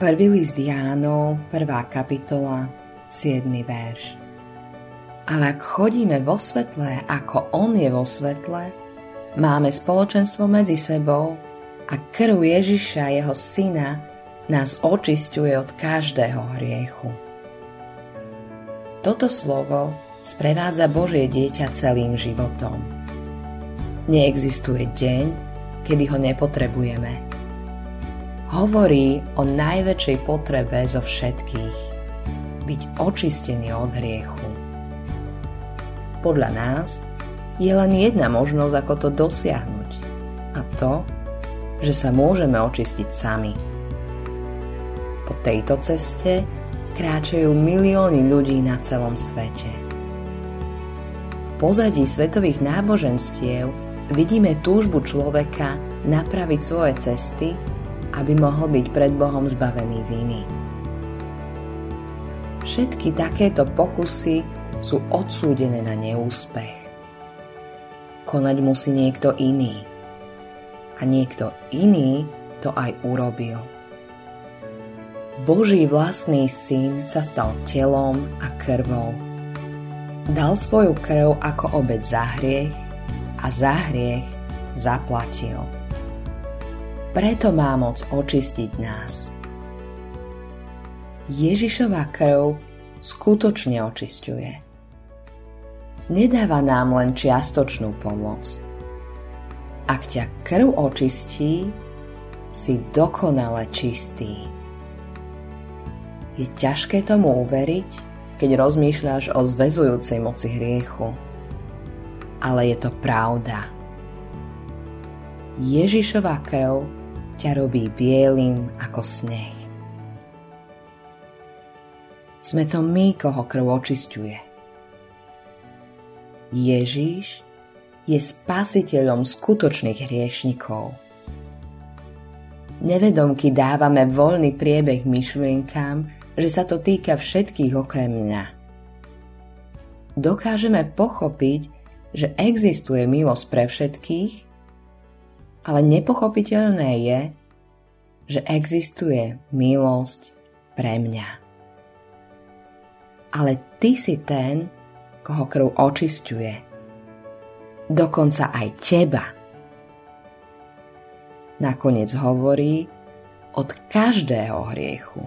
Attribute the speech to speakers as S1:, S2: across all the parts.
S1: Prvý list Jánov, prvá kapitola, 7. verš. Ale ak chodíme vo svetle, ako On je vo svetle, máme spoločenstvo medzi sebou a krv Ježiša, jeho syna, nás očistuje od každého hriechu. Toto slovo sprevádza Božie dieťa celým životom. Neexistuje deň, kedy ho nepotrebujeme hovorí o najväčšej potrebe zo všetkých byť očistený od hriechu. Podľa nás je len jedna možnosť, ako to dosiahnuť a to, že sa môžeme očistiť sami. Po tejto ceste kráčajú milióny ľudí na celom svete. V pozadí svetových náboženstiev vidíme túžbu človeka napraviť svoje cesty aby mohol byť pred Bohom zbavený viny. Všetky takéto pokusy sú odsúdené na neúspech. Konať musí niekto iný. A niekto iný to aj urobil. Boží vlastný syn sa stal telom a krvou. Dal svoju krv ako obec za hriech a za hriech zaplatil preto má moc očistiť nás. Ježišova krv skutočne očisťuje. Nedáva nám len čiastočnú pomoc. Ak ťa krv očistí, si dokonale čistý. Je ťažké tomu uveriť, keď rozmýšľaš o zväzujúcej moci hriechu. Ale je to pravda. Ježišova krv ťa robí bielým ako sneh. Sme to my, koho krv očisťuje. Ježíš je spasiteľom skutočných hriešnikov. Nevedomky dávame voľný priebeh myšlienkám, že sa to týka všetkých okrem mňa. Dokážeme pochopiť, že existuje milosť pre všetkých ale nepochopiteľné je, že existuje milosť pre mňa. Ale ty si ten, koho krv očisťuje. Dokonca aj teba. Nakoniec hovorí od každého hriechu.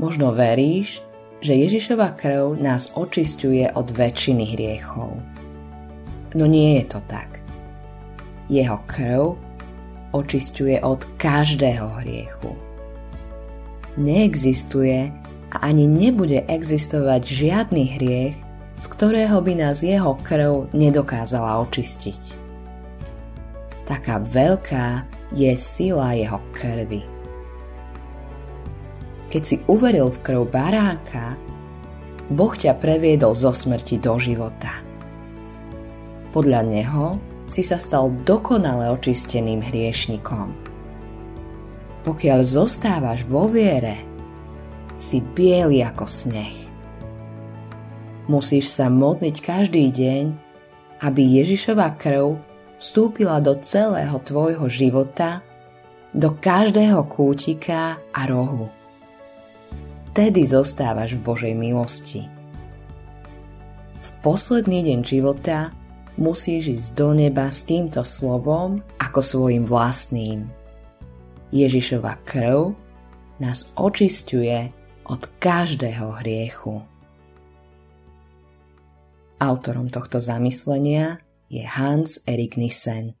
S1: Možno veríš, že Ježišova krv nás očisťuje od väčšiny hriechov. No nie je to tak. Jeho krv očisťuje od každého hriechu. Neexistuje a ani nebude existovať žiadny hriech, z ktorého by nás jeho krv nedokázala očistiť. Taká veľká je sila jeho krvi. Keď si uveril v krv baránka, Boh ťa previedol zo smrti do života. Podľa neho si sa stal dokonale očisteným hriešnikom. Pokiaľ zostávaš vo viere, si biely ako sneh. Musíš sa modliť každý deň, aby Ježišova krv vstúpila do celého tvojho života, do každého kútika a rohu. Tedy zostávaš v Božej milosti. V posledný deň života musíš ísť do neba s týmto slovom ako svojim vlastným. Ježišova krv nás očistuje od každého hriechu. Autorom tohto zamyslenia je Hans Erik Nissen.